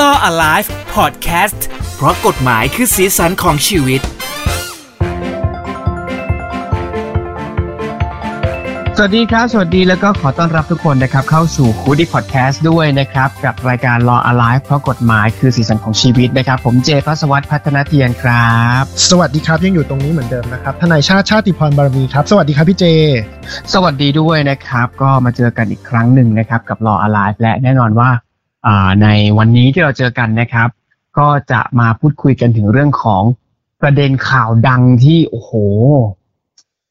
Law Alive Podcast เพราะกฎหมายคือสีสันของชีวิต สวัสดีครับ สวัสดีแล้วก็ขอต้อนรับทุกคนนะครับ เข้าสู่คูดี้พอดแคสต์ด้วยนะครับ กับรายการ Law Alive เพราะกฎหมายคือสีสันของชีวิตนะครับ ผมเจพัสวัตพัฒนาเทียนครับ สวัสดีครับยังอยู่ตรงนี้เหมือนเดิมนะครับทนายชาติชาติพรบารมีครับ สวัสดีครับพี่เจ สวัสดีด้วยนะครับ ก็มาเจอกันอีกครั้งหนึ่งนะครับกับ Law Alive และแน่นอนว่าอ่า ในวันนี้ที่เราเจอกันนะครับ ก็จะมาพูดคุยกันถึงเรื่องของประเด็นข่าวดังที่โอ้โห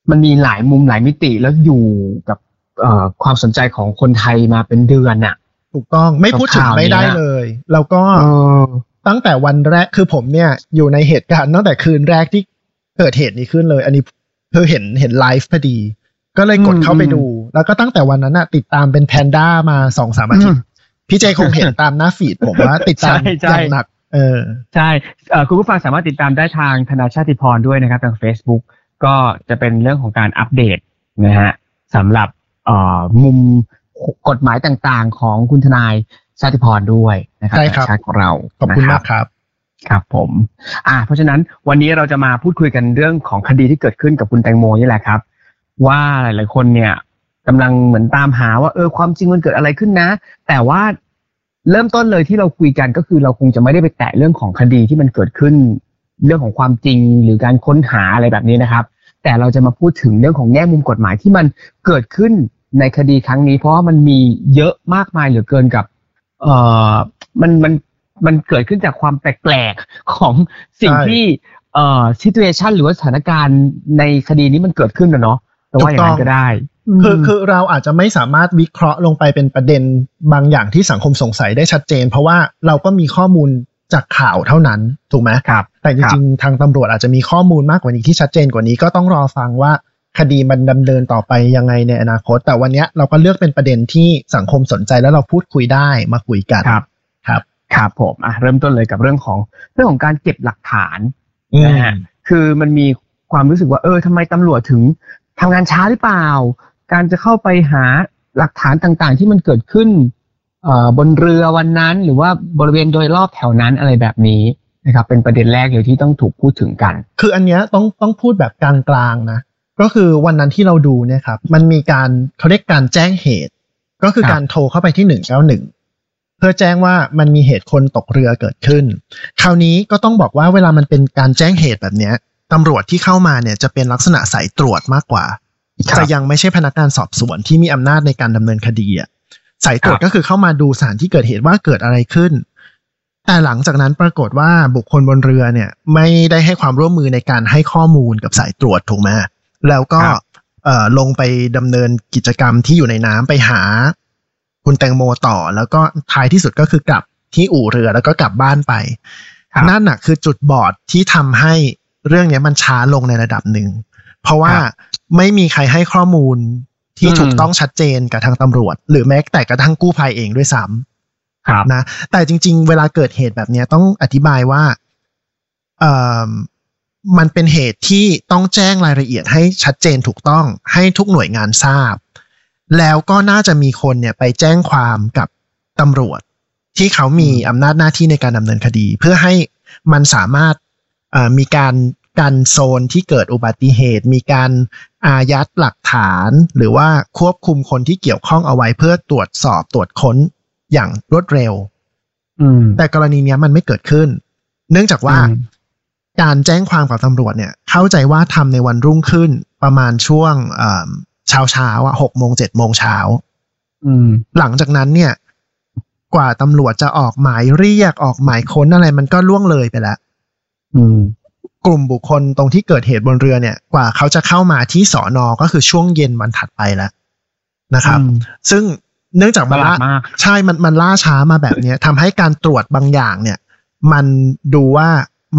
มันมีหลายมุมหลายมิติแล้วอยู่กับเอ่อความสนใจของคนไทยมาเป็นเดือนน่ะ ถูกต้องไม่พูดถึงข่าวนี้ไม่ได้นะเลย แล้วก็เออตั้งแต่วันแรกคือผมเนี่ย อยู่ในเหตุการณ์ตั้งแต่คืนแรกที่เกิดเหตุนี้ขึ้นเลย อันนี้คือเห็นเห็นไลฟ์พอดี ก็เลยกดอืมเข้าไปดู แล้วก็ตั้งแต่วันนั้นน่ะติดตามเป็นแพนด้ามาสองสามอาทิตย์ พี่เจคงเห็นตามหน้าฟีดผมว่าติดตามใช่ใช่อย่างหนัก เออ ใช่เอ่อคุณผู้ฟังสามารถติดตามได้ทางธนาชาติพรด้วยนะครับ ทาง Facebook ก็จะเป็นเรื่องของการอัปเดตนะฮะสำหรับเอ่อมุมกฎหมายต่างๆ ของคุณทนายชาติพรด้วยนะครับใช่ครับธนาชาติของเราขอบคุณนะมากครับ ครับผม อ่า เพราะฉะนั้นวันนี้เราจะมาพูดคุยกันเรื่องของคดีที่เกิดขึ้นกับคุณแตงโมนี่แหละครับ ว่าหลาย ๆ คนเนี่ย กำลังเหมือนตามหาว่าเออความจริงมันเกิดอะไรขึ้นนะ แต่ว่าเริ่มต้นเลยที่เราคุยกันก็คือเราคงจะไม่ได้ไปแตะเรื่องของคดีที่มันเกิดขึ้น เรื่องของความจริงหรือการค้นหาอะไรแบบนี้นะครับ แต่เราจะมาพูดถึงเรื่องของแง่มุมกฎหมายที่มันเกิดขึ้นในคดีครั้งนี้ เพราะว่ามันมีเยอะมากมายเหลือเกินกับ เอ่อมันมันมันเกิดขึ้นจากความแปลกๆของสิ่งที่เอ่อ situation หรือว่าสถานการณ์ในคดีนี้มันเกิดขึ้นนะเนาะแต่ว่าอย่างนั้นก็ได้ คือมคือเราอาจจะไม่สามารถวิเคราะห์ลงไปเป็นประเด็นบางอย่างที่สังคมสงสัยได้ชัดเจน เพราะว่าเราก็มีข้อมูลจากข่าวเท่านั้นถูกไหมครับ แต่จริงๆทางตำรวจอาจจะมีข้อมูลมากกว่านี้ที่ชัดเจนกว่านี้ก็ต้องรอฟังว่าคดีมันดำเนินต่อไปยังไงในอนาคต แต่วันเนี้ยเราก็เลือกเป็นประเด็นที่สังคมสนใจแล้วเราพูดคุยได้มาคุยกันครับ ครับครับผมอะเริ่มต้นเลยกับเรื่องของเรื่องของการเก็บหลักฐานอืมนะฮะคือมันมีความรู้สึกว่าเออทำไมตำรวจถึงทำงานช้าหรือเปล่า การจะเข้าไปหาหลักฐานต่างๆ ที่มันเกิดขึ้นเอ่อบนเรือวันนั้น หรือว่าบริเวณโดยรอบแถวนั้นอะไรแบบนี้นะครับเป็นประเด็นแรกเลยที่ต้องถูกพูดถึงกัน คืออันเนี้ยต้องต้องพูดแบบกลางๆนะก็คือวันนั้นที่เราดูเนี่ยครับมันมีการเขาเรียกการแจ้งเหตุ ก็คือครับการโทรเข้าไปที่หนึ่งเก้าหนึ่งเพื่อแจ้งว่ามันมีเหตุคนตกเรือเกิดขึ้น คราวนี้ก็ต้องบอกว่าเวลามันเป็นการแจ้งเหตุแบบเนี้ยตำรวจที่เข้ามาเนี่ยจะเป็นลักษณะสายตรวจมากกว่าครับ จะยังไม่ใช่พนักงานสอบสวนที่มีอำนาจในการดำเนินคดีอะสายตรวจครับก็คือเข้ามาดูสถานที่เกิดเหตุว่าเกิดอะไรขึ้น แต่หลังจากนั้นปรากฏว่าบุคคลบนเรือเนี่ย ไม่ได้ให้ความร่วมมือในการให้ข้อมูลกับสายตรวจถูกไหมแล้วก็ครับเอ่อลงไปดำเนินกิจกรรมที่อยู่ในน้ำไปหา คุณแตงโมต่อ แล้วก็ท้ายที่สุดก็คือกลับที่อู่เรือแล้วก็กลับบ้านไปครับนั่นน่ะคือจุดบอดที่ทำให้เรื่องเนี้ยมันช้าลงในระดับหนึ่ง เพราะว่าครับไม่มีใครให้ข้อมูลที่อืมถูกต้องชัดเจนกับทางตำรวจ หรือแม้แต่กระทั่งกู้ภัยเองด้วยซ้ำครับนะแต่จริง ๆ เวลาเกิดเหตุแบบเนี้ยต้องอธิบายว่าเอ่อมันเป็นเหตุที่ต้องแจ้งรายละเอียดให้ชัดเจนถูกต้องให้ทุกหน่วยงานทราบ แล้วก็น่าจะมีคนเนี่ยไปแจ้งความกับตำรวจ ที่เขามีอำนาจหน้าที่ในการดำเนินคดี เพื่อให้มันสามารถเอ่อมีการ กันโซนที่เกิดอุบัติเหตุ มีการอายัดหลักฐาน หรือว่าควบคุมคนที่เกี่ยวข้องเอาไว้เพื่อตรวจสอบตรวจค้นอย่างรวดเร็วอืมแต่กรณีเนี้ยมันไม่เกิดขึ้น เนื่องจากว่าอืมการแจ้งความกับตำรวจเนี่ย เข้าใจว่าทำในวันรุ่งขึ้นประมาณช่วงเช้าเช้าๆอะหกโมงเจ็ดโมงเช้าอืมหลังจากนั้นเนี่ย กว่าตำรวจจะออกหมายเรียกออกหมายค้นอะไร มันก็ล่วงเลยไปแล้วอืม กลุ่มบุคคลตรงที่เกิดเหตุบนเรือเนี่ยกว่าเขาจะเข้ามาที่สอนอก็คือช่วงเย็นวันถัดไปแล้วนะครับอืมซึ่งเนื่องจากปมันระหลาดล่ามากใช่มันมันล่าช้ามาแบบเนี้ยทำให้การตรวจบางอย่างเนี่ย มันดูว่า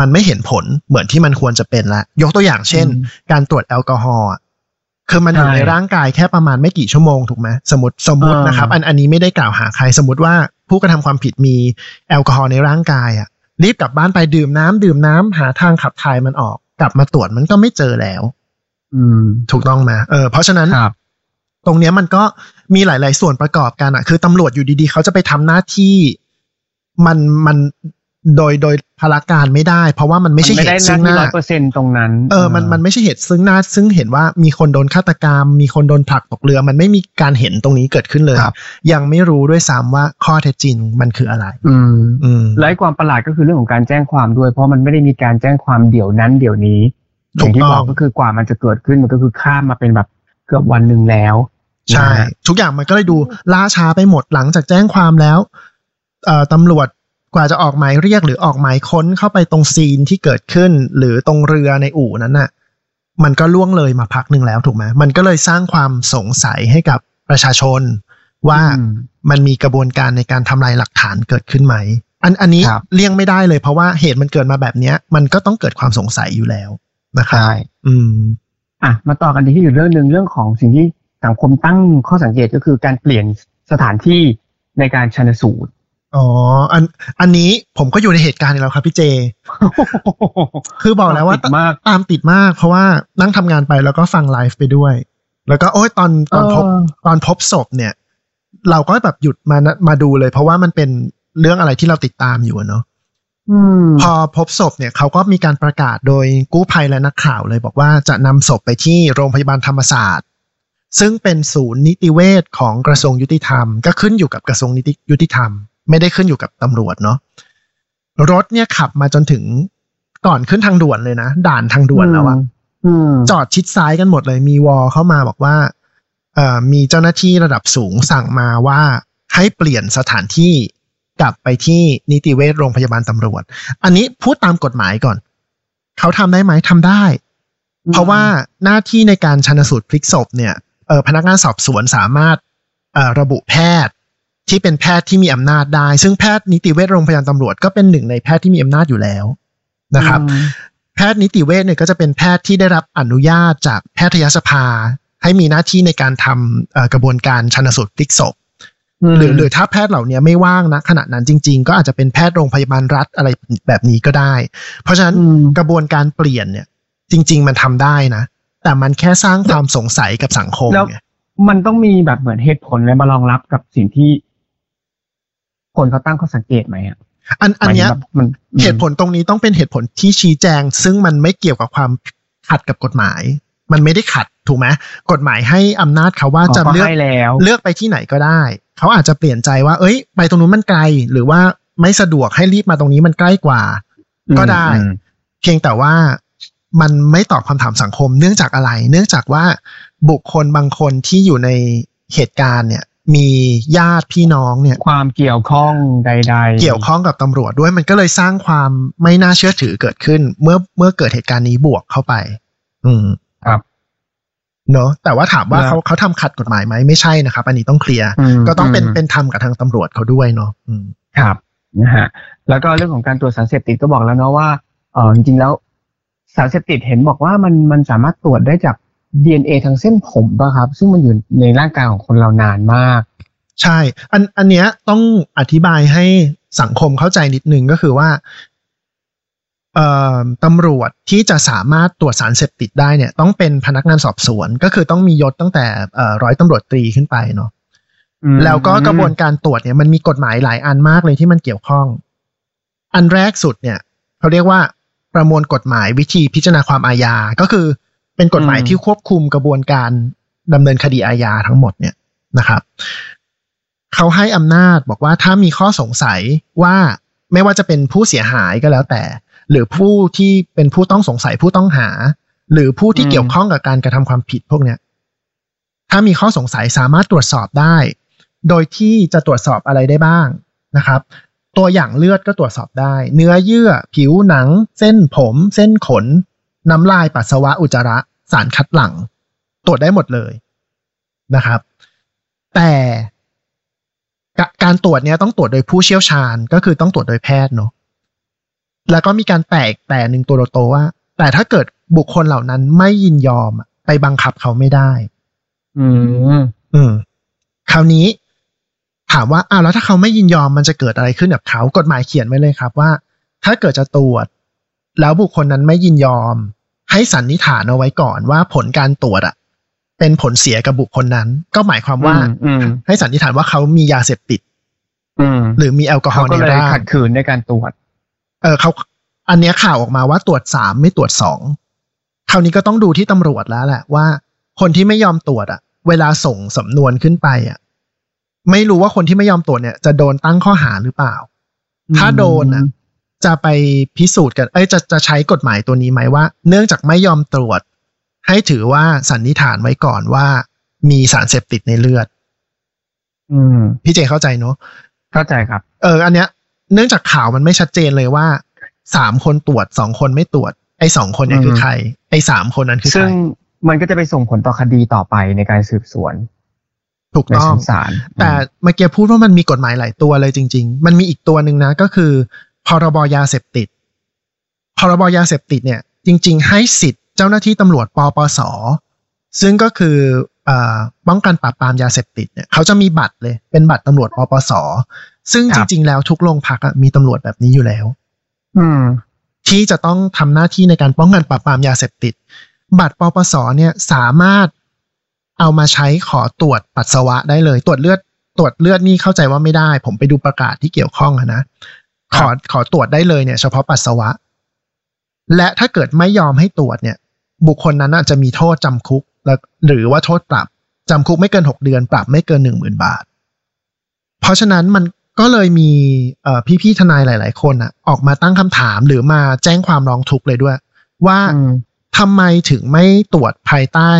มันไม่เห็นผลเหมือนที่มันควรจะเป็นละยกตัวอย่างเช่นอืมการตรวจแอลกอฮอล์อะคือมันอยู่ใช่ในร่างกายแค่ประมาณไม่กี่ชั่วโมงถูกไหมสมมติสมมติอ่านนะครับ อันอันนี้ไม่ได้กล่าวหาใคร สมมติว่าผู้กระทำความผิดมีแอลกอฮอล์ในร่างกายอะ รีบกลับบ้านไปดื่มน้ำดื่มน้ำหาทางขับถ่ายมันออก กลับมาตรวจมันก็ไม่เจอแล้ว อืม ถูกต้องไหมเออเพราะฉะนั้นครับตรงเนี้ยมันก็มีหลาย ๆ ส่วนประกอบกันอะคือตำรวจอยู่ดี ๆ เขาจะไปทำหน้าที่ มันมัน โดยโดยพลาการไม่ได้ เพราะว่ามันไม่ใช่เหตุซึ่งหน้าร้อยเปอร์เซ็นตรงนั้น เออมันมันไม่ใช่เหตุซึ่งหน้า ซึ่งเห็นว่ามีคนโดนฆาตกรรม มีคนโดนผลักตกเรือ มันไม่มีการเห็นตรงนี้เกิดขึ้นเลยครับยังไม่รู้ด้วยซ้ำว่าข้อเท็จจริงมันคืออะไร อืมอืมและความประหลาดก็คือเรื่องของการแจ้งความด้วย เพราะมันไม่ได้มีการแจ้งความเดี๋ยวนั้นเดี๋ยวนี้อถูย่ากงที่ต้องบอกก็คือกว่ามันจะเกิดขึ้นมันก็คือข้ามมาเป็นแบบเกือบวันหนึ่งแล้ว ใช่นะฮะทุกอย่างมันก็เลยดูล่าช้าไปหมดหลังจากแจ้งความแล้วเอ่อตำรวจ กว่าจะออกหมายเรียกหรือออกหมายค้นเข้าไปตรงซีนที่เกิดขึ้น หรือตรงเรือในอู่นั้นน่ะมันก็ล่วงเลยมาพักหนึ่งแล้วถูกไหมมันก็เลยสร้างความสงสัยให้กับประชาชน ว่าอืมมันมีกระบวนการในการทำลายหลักฐานเกิดขึ้นไหม อันอันนี้ครับเลี่ยงไม่ได้เลยเพราะว่าเหตุมันเกิดมาแบบเนี้ยมันก็ต้องเกิดความสงสัยอยู่แล้วนะครับใช่อืม อะ มาต่อกันที่อีกเรื่องหนึ่งเรื่องของสิ่งที่สังคมตั้งข้อสังเกตก็คือการเปลี่ยนสถานที่ในการชันสูตร อ๋อ อัน อันนี้ผมก็อยู่ในเหตุการณ์นี้แล้วครับพี่เจ คือบอกแล้วว่าติดมากตามติดมาก เพราะว่านั่งทำงานไปแล้วก็ฟังไลฟ์ไปด้วย แล้วก็โอ้ยตอนตอนพบเออตอนพบศพเนี่ย เราก็แบบหยุดมานะมาดูเลย เพราะว่ามันเป็นเรื่องอะไรที่เราติดตามอยู่อะเนาะอืมพอพบศพเนี่ยเขาก็มีการประกาศโดยกู้ภัยและนักข่าวเลย บอกว่าจะนำศพไปที่โรงพยาบาลธรรมศาสตร์ ซึ่งเป็นศูนย์นิติเวชของกระทรวงยุติธรรม ก็ขึ้นอยู่กับกระทรวงนิติยุติธรรม ไม่ได้ขึ้นอยู่กับตำรวจเนาะรถเนี่ยขับมาจนถึงก่อนขึ้นทางด่วนเลยนะ ด่านทางด่วนแล้วอะอืมจอดชิดซ้ายกันหมดเลย มีวอลเข้ามาบอกว่าเอ่อมีเจ้าหน้าที่ระดับสูงสั่งมาว่าให้เปลี่ยนสถานที่กลับไปที่นิติเวชโรงพยาบาลตำรวจ อันนี้พูดตามกฎหมายก่อน เขาทำได้ไหมทำได้ เพราะว่าหน้าที่ในการชันสูตรพลิกศพเนี่ยเออพนักงานสอบสวนสามารถเอ่อระบุแพทย์ ที่เป็นแพทย์ที่มีอำนาจได้ ซึ่งแพทย์นิติเวชโรงพยาบาลตำรวจก็เป็นหนึ่งในแพทย์ที่มีอำนาจอยู่แล้วนะครับอืมแพทย์นิติเวชเนี่ยก็จะเป็นแพทย์ที่ได้รับอนุญาตจากแพทยสภา ให้มีหน้าที่ในการทำเอ่อกระบวนการชันสูตรพลิกศพหรือหรือถ้าแพทย์เหล่านี้ไม่ว่างนะขณะนั้นจริง ๆ ก็อาจจะเป็นแพทย์โรงพยาบาลรัฐอะไรแบบนี้ก็ได้ เพราะฉะนั้นอืมกระบวนการเปลี่ยนเนี่ย จริง ๆ มันทำได้นะ แต่มันแค่สร้างความสงสัยกับสังคมแล้วไงมันต้องมีแบบเหมือนเหตุผลอะไรมารองรับกับสิ่งที่ คนเขาตั้งข้อสังเกตไหมอะอันอันเนี้ยหมายถึงแบบมันเหตุผลตรงนี้ต้องเป็นเหตุผลที่ชี้แจง ซึ่งมันไม่เกี่ยวกับความขัดกับกฎหมาย มันไม่ได้ขัดถูกไหมกฎหมายให้อำนาจเขาว่าจะเขาก็เลือกให้แล้วเลือกไปที่ไหนก็ได้ เขาอาจจะเปลี่ยนใจว่า เอ้ย ไปตรงนู้นมันไกล หรือว่าไม่สะดวกให้รีบมาตรงนี้มันใกล้กว่า ก็ได้อืมเพียงแต่ว่ามันไม่ตอบคำถามสังคมเนื่องจากอะไร เนื่องจากว่าบุคคลบางคนที่อยู่ในเหตุการณ์เนี่ย มีญาติพี่น้องเนี่ยความเกี่ยวข้องใด ๆ เกี่ยวข้องกับตำรวจด้วยมันก็เลยสร้างความไม่น่าเชื่อถือเกิดขึ้น เมื่อเมื่อเกิดเหตุการณ์นี้บวกเข้าไป อืมครับเนอะแต่ว่าถามว่าแล้วเขาเขาทำขัดกฎหมายไหมไม่ใช่นะครับ อันนี้ต้องเคลียร์มก็ต้องเป็นมเป็นธรรมกับทางตำรวจเขาด้วยเนาะอืมครับนะฮะแล้วก็เรื่องของการตรวจสารเสพติดก็บอกแล้วเนาะว่าเออจริงๆแล้วสารเสพติดเห็นบอกว่ามันมันสามารถตรวจได้จาก DNA ทางเส้นผมป่ะครับ ซึ่งมันอยู่ในร่างกายของคนเรานานมาก ใช่ อันอันเนี้ยต้องอธิบายให้สังคมเข้าใจนิดนึงก็คือว่าเอ่อตำรวจที่จะสามารถตรวจสารเสพติดได้เนี่ย ต้องเป็นพนักงานสอบสวน ก็คือต้องมียศตั้งแต่เอ่อร้อยตำรวจตรีขึ้นไปเนาะอืมแล้วก็กระบวนการตรวจเนี่ยมันมีกฎหมายหลายอันมากเลยที่มันเกี่ยวข้อง อันแรกสุดเนี่ยเขาเรียกว่าประมวลกฎหมายวิธีพิจารณาความอาญาก็คือ เป็นกฎหมายที่ควบคุมกระบวนการดำเนินคดีอาญาทั้งหมดเนี่ยนะครับเขาให้อำนาจบอกว่าถ้ามีข้อสงสัยว่าไม่ว่าจะเป็นผู้เสียหายก็แล้วแต่ หรือผู้ที่เป็นผู้ต้องสงสัยผู้ต้องหา หรือผู้ที่อืมเกี่ยวข้องกับการกระทำความผิดพวกเนี้ยถ้ามีข้อสงสัยสามารถตรวจสอบได้ โดยที่จะตรวจสอบอะไรได้บ้างนะครับ ตัวอย่างเลือดก็ตรวจสอบได้ เนื้อเยื่อ ผิวหนัง เส้นผม เส้นขน น้ำลายปัสสาวะอุจจาระ สารคัดหลั่งตรวจได้หมดเลยนะครับ แต่กะการตรวจเนี้ยต้องตรวจโดยผู้เชี่ยวชาญก็คือต้องตรวจโดยแพทย์เนาะแล้วก็มีการแตกแต่หนึ่งตัวโตๆว่า แต่ถ้าเกิดบุคคลเหล่านั้นไม่ยินยอมอะไปบังคับเขาไม่ได้ อืมอืมคราวนี้ถามว่าอ้าวแล้วถ้าเขาไม่ยินยอมมันจะเกิดอะไรขึ้นกับเขากฎหมายเขียนไว้เลยครับว่า ถ้าเกิดจะตรวจ แล้วบุคคลนั้นไม่ยินยอม ให้สันนิษฐานเอาไว้ก่อนว่าผลการตรวจอะเป็นผลเสียกับบุคคลนั้น ก็หมายความว่าอืมให้สันนิษฐานว่าเขามียาเสพติดอืมหรือมีแอลกอฮอเขาล์ก็ในเลยร่างขัดขืนในการตรวจ เออเขาอันเนี้ยข่าวออกมาว่าตรวจสามไม่ตรวจสองคราวนี้ก็ต้องดูที่ตำรวจแล้วแหละว่า คนที่ไม่ยอมตรวจอะเวลาส่งสำนวนขึ้นไปอะไม่รู้ว่าคนที่ไม่ยอมตรวจเนี่ย จะโดนตั้งข้อหาหรือเปล่า ถ้าโดนอะ จะไปพิสูจน์กันเอ้ยจะจะใช้กฎหมายตัวนี้ไหมว่า เนื่องจากไม่ยอมตรวจ ให้ถือว่าสันนิษฐานไว้ก่อนว่า มีสารเสพติดในเลือด อืม พี่เจเข้าใจเนอะเข้าใจครับ เออ อันเนี้ย เนื่องจากข่าวมันไม่ชัดเจนเลยว่าสามคนตรวจสองคนไม่ตรวจ ไอ้สองคนเนี่ยอืมคือใคร ไอ้สามคนนั้นคือใคซึ่รงมันก็จะไปส่งผลต่อคดีต่อไปในการสืบสวน ถูกในต้องชั้นศาลแต่เมื่อกี้พูดว่ามันมีกฎหมายหลายตัวเลยจริง ๆ มันมีอีกตัวหนึ่งนะ ก็คือ พรบยาเสพติด พรบยาเสพติดเนี่ยจริง ๆ ให้สิทธิ์เจ้าหน้าที่ตำรวจปปส ซึ่งก็คือเอ่อป้องกันปราบปรามยาเสพติดเนี่ยเขาจะมีบัตรเลยเป็นบัตรตำรวจปปส ซึ่งจริง ๆ แล้วทุกโรงพักอะมีตำรวจแบบนี้อยู่แล้วอืมที่จะต้องทำหน้าที่ในการป้องกันปราบปรามยาเสพติด บัตรปปสเนี่ยสามารถเอามาใช้ขอตรวจปัสสาวะได้เลย ตรวจเลือดตรวจเลือดนี่เข้าใจว่าไม่ได้ ผมไปดูประกาศที่เกี่ยวข้องอะนะ ขอขอตรวจได้เลยเนี่ย เฉพาะปัสสาวะ และถ้าเกิดไม่ยอมให้ตรวจเนี่ย บุคคลนั้นน่ะจะมีโทษจำคุกแล้วหรือว่าโทษปรับจำคุกไม่เกินหกเดือน ปรับไม่เกินหนึ่งหมื่นบาท เพราะฉะนั้นมันก็เลยมีเอ่อพี่ๆทนายหลาย ๆ คนอะ ออกมาตั้งคำถามหรือมาแจ้งความร้องทุกข์เลยด้วย ว่าอืมทำไมถึงไม่ตรวจภายใต้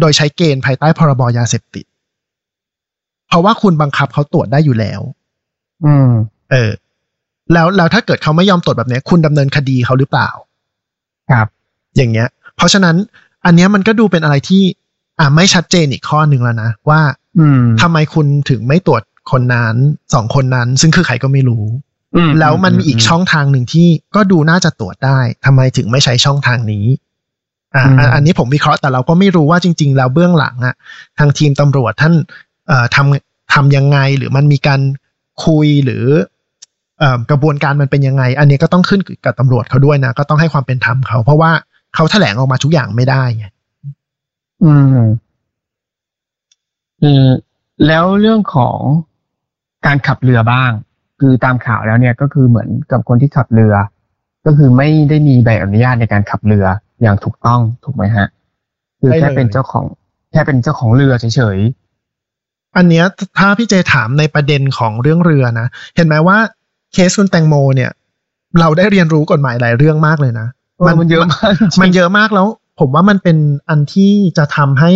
โดยใช้เกณฑ์ภายใต้พรบยาเสพติด เพราะว่าคุณบังคับเขาตรวจได้อยู่แล้ว อืม เออ แล้วแล้วถ้าเกิดเขาไม่ยอมตรวจแบบเนี้ยคุณดำเนินคดีเขาหรือเปล่า ครับ อย่างเงี้ย เพราะฉะนั้นอันเนี้ยมันก็ดูเป็นอะไรที่ อ่าไม่ชัดเจนอีกข้อหนึ่งแล้วนะว่า อืมทำไมคุณถึงไม่ตรวจคนนั้นสองคนนั้น ซึ่งคือใครก็ไม่รู้อืแล้วมันมีอีกช่องทางหนึ่งที่ก็ดูน่าจะตรวจได้ทำไมถึงไม่ใช้ช่องทางนี้อ่าอันอันนี้ผมวิเคราะห์แต่เราก็ไม่รู้ว่าจริง ๆ แล้วเบื้องหลังอะทางทีมตำรวจท่าน เอ่อทำทำยังไงหรือมันมีการคุยหรือเอ่อ กระบวนการมันเป็นยังไง อันนี้ก็ต้องขึ้นกับตำรวจเขาด้วยนะ ก็ต้องให้ความเป็นธรรมเขา เพราะว่าเขาแถลงออกมาทุกอย่างไม่ได้ไงอืมอืมแล้วเรื่องของการขับเรือบ้าง คือตามข่าวแล้วเนี่ยก็คือเหมือนกับคนที่ขับเรือ ก็คือไม่ได้มีใบอนุญาตในการขับเรืออย่างถูกต้องถูกไหมฮะ คือไม่เลยแค่เป็นเจ้าของ แค่เป็นเจ้าของเรือเฉยอันเนี้ยถ้าพี่เจถามในประเด็นของเรื่องเรือนะเห็นไหมว่า เคสคุณแตงโมเนี่ย เราได้เรียนรู้กฎหมายหลายเรื่องมากเลยนะๆเออมันเยอะมากจริงมันเยอะมากแล้ว ผมว่ามันเป็นอันที่จะทำให้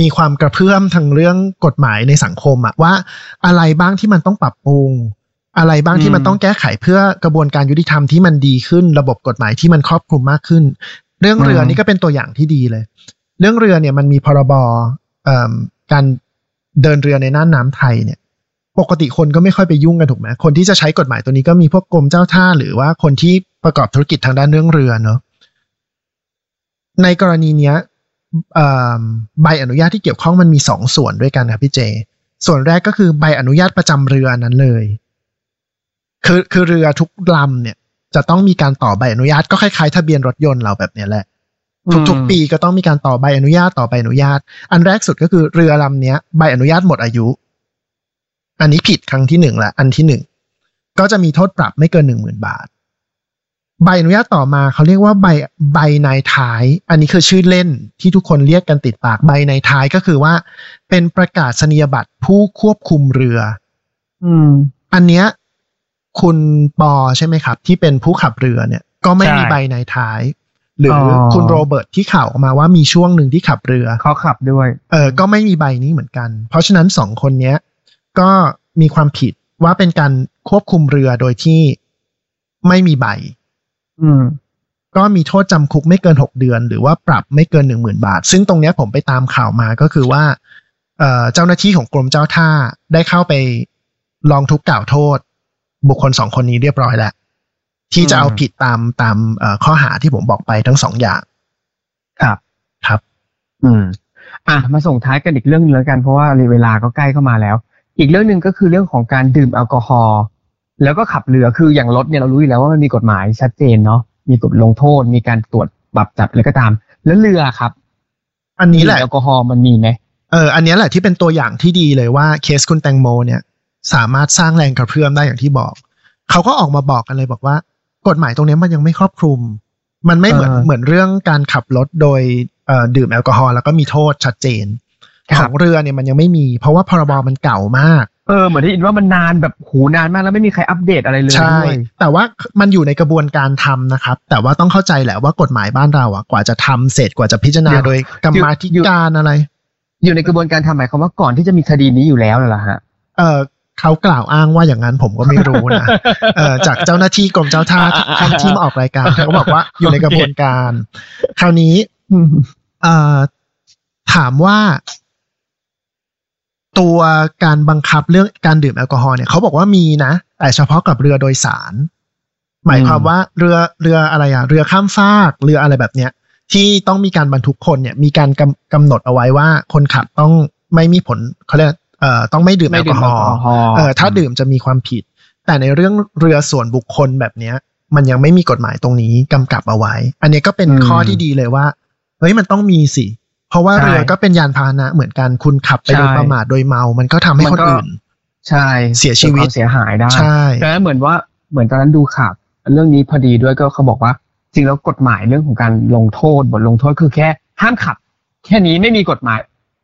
มีความกระเพื่อมทางเรื่องกฎหมายในสังคมอะว่าอะไรบ้างที่มันต้องปรับปรุง อะไรบ้างที่มันต้องแก้ไขเพื่อกระบวนการยุติธรรมที่มันดีขึ้น ระบบกฎหมายที่มันครอบคลุมมากขึ้น เรื่องเรือนี่ก็เป็นตัวอย่างที่ดีเลย เรื่องเรือเนี่ยมันมีพรบเอ่อการเดินเรือในน่านน้ำไทยเนี่ย ปกติคนก็ไม่ค่อยไปยุ่งกันถูกไหมคนที่จะใช้กฎหมายตัวนี้ก็มีพวกกรมเจ้าท่า หรือว่าคนที่ประกอบธุรกิจทางด้านเรื่องเรือเนอะในกรณีเนี้ยเอ่อใบอนุญาตที่เกี่ยวข้องมันมีสองส่วนด้วยกันครับพี่เจ ส่วนแรกก็คือใบอนุญาตประจำเรือนั้นเลย คือคือเรือทุกลำเนี่ย จะต้องมีการต่อใบอนุญาตก็คล้ายๆทะเบียนรถยนต์เราแบบเนี้ยแหละทุกๆปีก็ต้องมีการต่อใบอนุญาตต่อใบอนุญาต อันแรกสุดก็คือเรือลำเนี้ยใบอนุญาตหมดอายุ อันนี้ผิดครั้งที่หนึ่งละอันที่หนึ่งก็จะมีโทษปรับไม่เกินหนึ่งหมื่นบาท ใบอนุญาตต่อมาเขาเรียกว่าใบใบนายท้าย อันนี้คือชื่อเล่นที่ทุกคนเรียกกันติดปากใบนายท้ายก็คือว่า เป็นประกาศนียบัตรผู้ควบคุมเรือ อืม อันเนี้ยคุณปอใช่ไหมครับ ที่เป็นผู้ขับเรือเนี่ย ก็ไม่มีใช่ใบนายท้าย หรือออคุณโรเบิร์ตที่ข่าวออกมาว่ามีช่วงหนึ่งที่ขับเรือเขาขับด้วย เออก็ไม่มีใบนี้เหมือนกัน เพราะฉะนั้นสองคนเนี้ย ก็มีความผิดว่าเป็นการควบคุมเรือโดยที่ไม่มีใบ อืม ก็มีโทษจำคุกไม่เกินหกเดือน หรือว่าปรับไม่เกินหนึ่งหมื่นบาท ซึ่งตรงเนี้ยผมไปตามข่าวมาก็คือว่าเอ่อเจ้าหน้าที่ของกรมเจ้าท่าได้เข้าไปลองทุกข์กล่าวโทษ บุคคลสองคนนี้เรียบร้อยแล้ว ที่จะเอาผิดตามตามเอ่อข้อหาที่ผมบอกไปทั้งสองอย่าง ครับครับ อืม อะมาส่งท้ายกันอีกเรื่องหนึงแล้วกันเพราะว่าเวลาก็ใกล้เข้ามาแล้ว อีกเรื่องหนึ่งก็คือเรื่องของการดื่มแอลกอฮอล์แล้วก็ขับเรือคืออย่างรถเนี่ยเรารู้อยู่แล้วว่ามันมีกฎหมายชัดเจนเนาะมีกฎลงโทษ มีการตรวจปรับจับอะไรก็ตาม แล้วเรือครับ อันนี้แหละดื่มแอลกอฮอล์มันมีไหมเอออันเนี้ยแหละที่เป็นตัวอย่างที่ดีเลยว่าเคสคุณแตงโมเนี่ย สามารถสร้างแรงกระเพื่อมได้อย่างที่บอก เขาก็ออกมาบอกกันเลยบอกว่า กฎหมายตรงนี้มันยังไม่ครอบคลุม มันไม่เหมือนเออเหมือนเรื่องการขับรถโดยเอ่อดื่มแอลกอฮอล์แล้วก็มีโทษชัดเจนครับ ของเรือเนี่ยมันยังไม่มี เพราะว่าพรบมันเก่ามากเออเหมือนที่อินว่ามันนานแบบหูนานมากแล้วไม่มีใครอัปเดตอะไรเลยใช่ด้วยแต่ว่ามันอยู่ในกระบวนการทำนะครับ แต่ว่าต้องเข้าใจแหละว่ากฎหมายบ้านเราอะกว่าจะทำเสร็จกว่าจะพิจารณาเดี๋ยวโดยกรรมาธิการอะไร อยู่ในกระบวนการทำหมายความว่าก่อนที่จะมีคดีนี้อยู่แล้วเหรอฮะเออเขากล่าวอ้างว่าอย่างนั้นผมก็ไม่รู้นะเออจากเจ้าหน้าที่กรมเจ้าท่าที่ท่านที่มาออกรายการเขาก็บอกว่าอยู่ในกระบวนการ คราวนี้เอ่อถามว่า ตัวการบังคับเรื่องการดื่มแอลกอฮอล์เนี่ยเขาบอกว่ามีนะ แต่เฉพาะกับเรือโดยสาร หมายความว่าเรือเรืออะไรอะเรือข้ามฟากเรืออะไรแบบเนี้ยที่ต้องมีการบรรทุกคนเนี่ยมีการกำกำหนดเอาไว้ว่าคนขับต้องไม่มีผลเขาเรียกเอ่อต้องไม่ดื่มแอไม่ลกดื่อมฮแออลกล์อฮอล์เออถ้าดื่มจะมีความผิด แต่ในเรื่องเรือส่วนบุคคลแบบเนี้ย มันยังไม่มีกฎหมายตรงนี้กำกับเอาไว้ อันนี้ก็เป็นข้อที่ดีเลยว่าเฮ้ยมันต้องมีสิ เพราะว่าเรือก็เป็นยานพาหนะเหมือนกันคุณขับไปโดยประมาทโดยเมา มันก็ทำให้คนอื่น ใช่เสียชีวิตกิดความเสียหายได้ใช่ดังนั้นเหมือนว่าเหมือนตอนนั้นดูข่าวเรื่องนี้พอดีด้วยก็เขาบอกว่า จริงแล้วกฎหมายเรื่องของการลงโทษบทลงโทษคือแค่ห้ามขับ แค่นี้ไม่มีกฎหมาย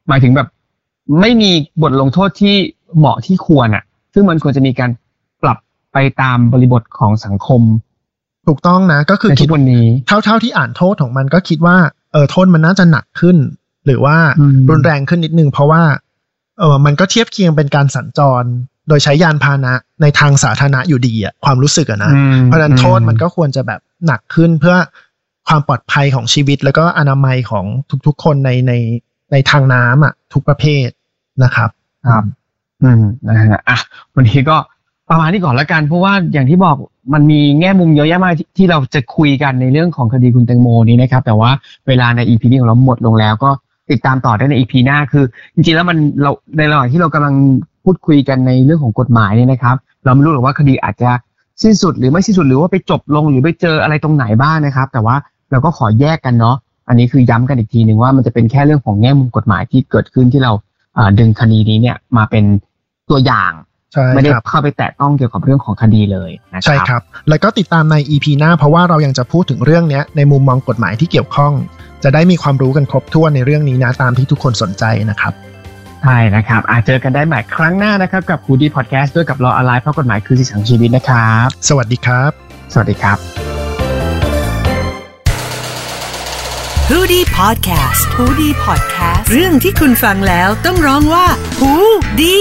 หมายถึงแบบ ไม่มีบทลงโทษที่เหมาะที่ควรอะ ซึ่งมันควรจะมีการปรับไปตามบริบทของสังคม ถูกต้องนะ ก็คือในคิทุดกวันนี้ เท่าเท่าที่อ่านโทษของมันก็คิดว่าเออโทษมันน่าจะหนักขึ้น หรือว่าอืมรุนแรงขึ้นนิดนึง เพราะว่าเออมันก็เทียบเคียงเป็นการสัญจร โดยใช้ยานพาหนะในทางสาธารณะอยู่ดีอะความรู้สึกอะนะอืมเพราะฉะนั้นโทษมันก็ควรจะแบบหนักขึ้นเพื่อความปลอดภัยของชีวิต แล้วก็อนามัยของทุกๆคนในในในทางน้ำอะทุกประเภทนะครับครับอืมนะฮะอะวันนี้ก็ประมาณนี้ก่อนละกันเพราะว่าอย่างที่บอกมันมีแง่มุมเยอะแยะมากที่ที่เราจะคุยกันในเรื่องของคดีคุณแตงโมนี้นะครับ แต่ว่าเวลาใน EP นี้ของเราหมดลงแล้วก็ ติดตามต่อได้ใน EP หน้าคือ จริงๆแล้วมันเราในระหว่างที่เรากำลังพูดคุยกันในเรื่องของกฎหมายเนี่ยนะครับ เราไม่รู้หรอกว่าคดีอาจจะสิ้นสุดหรือไม่สิ้นสุดหรือว่าไปจบลงหรือไปเจออะไรตรงไหนบ้างนะครับ แต่ว่าเราก็ขอแยกกันเนาะอันนี้คือย้ำกันอีกทีหนึ่งว่ามันจะเป็นแค่เรื่องของแง่มุมกฎหมายที่เกิดขึ้นที่เราเอ่อดึงคดีนี้เนี่ยมาเป็นตัวอย่างใช่ไม่ได้ครับเข้าไปแตะต้องเกี่ยวกับเรื่องของคดีเลยนะครัใช่ครับ แล้วก็ติดตามใน EP หน้าเพราะว่าเรายังจะพูดถึงเรื่องเนี้ยในมุมมองกฎหมายที่เกี่ยวข้อง จะได้มีความรู้กันครบถ้วนในเรื่องนี้นะตามที่ทุกคนสนใจนะครับใช่นะครับอาจเจอกันได้ใหม่ครั้งหน้านะครับ กับคูดีพอดแคสต์ด้วยกับรออะไรเพราะกฎหมายคือสิ่งของชีวิตนะครับ สวัสดีครับ สวัสดีครับ h o ดี้พอดแคสต์ฮูดี้พอดแคสต์เรื่องที่คุณฟังแล้วต้องร้องว่าหูดี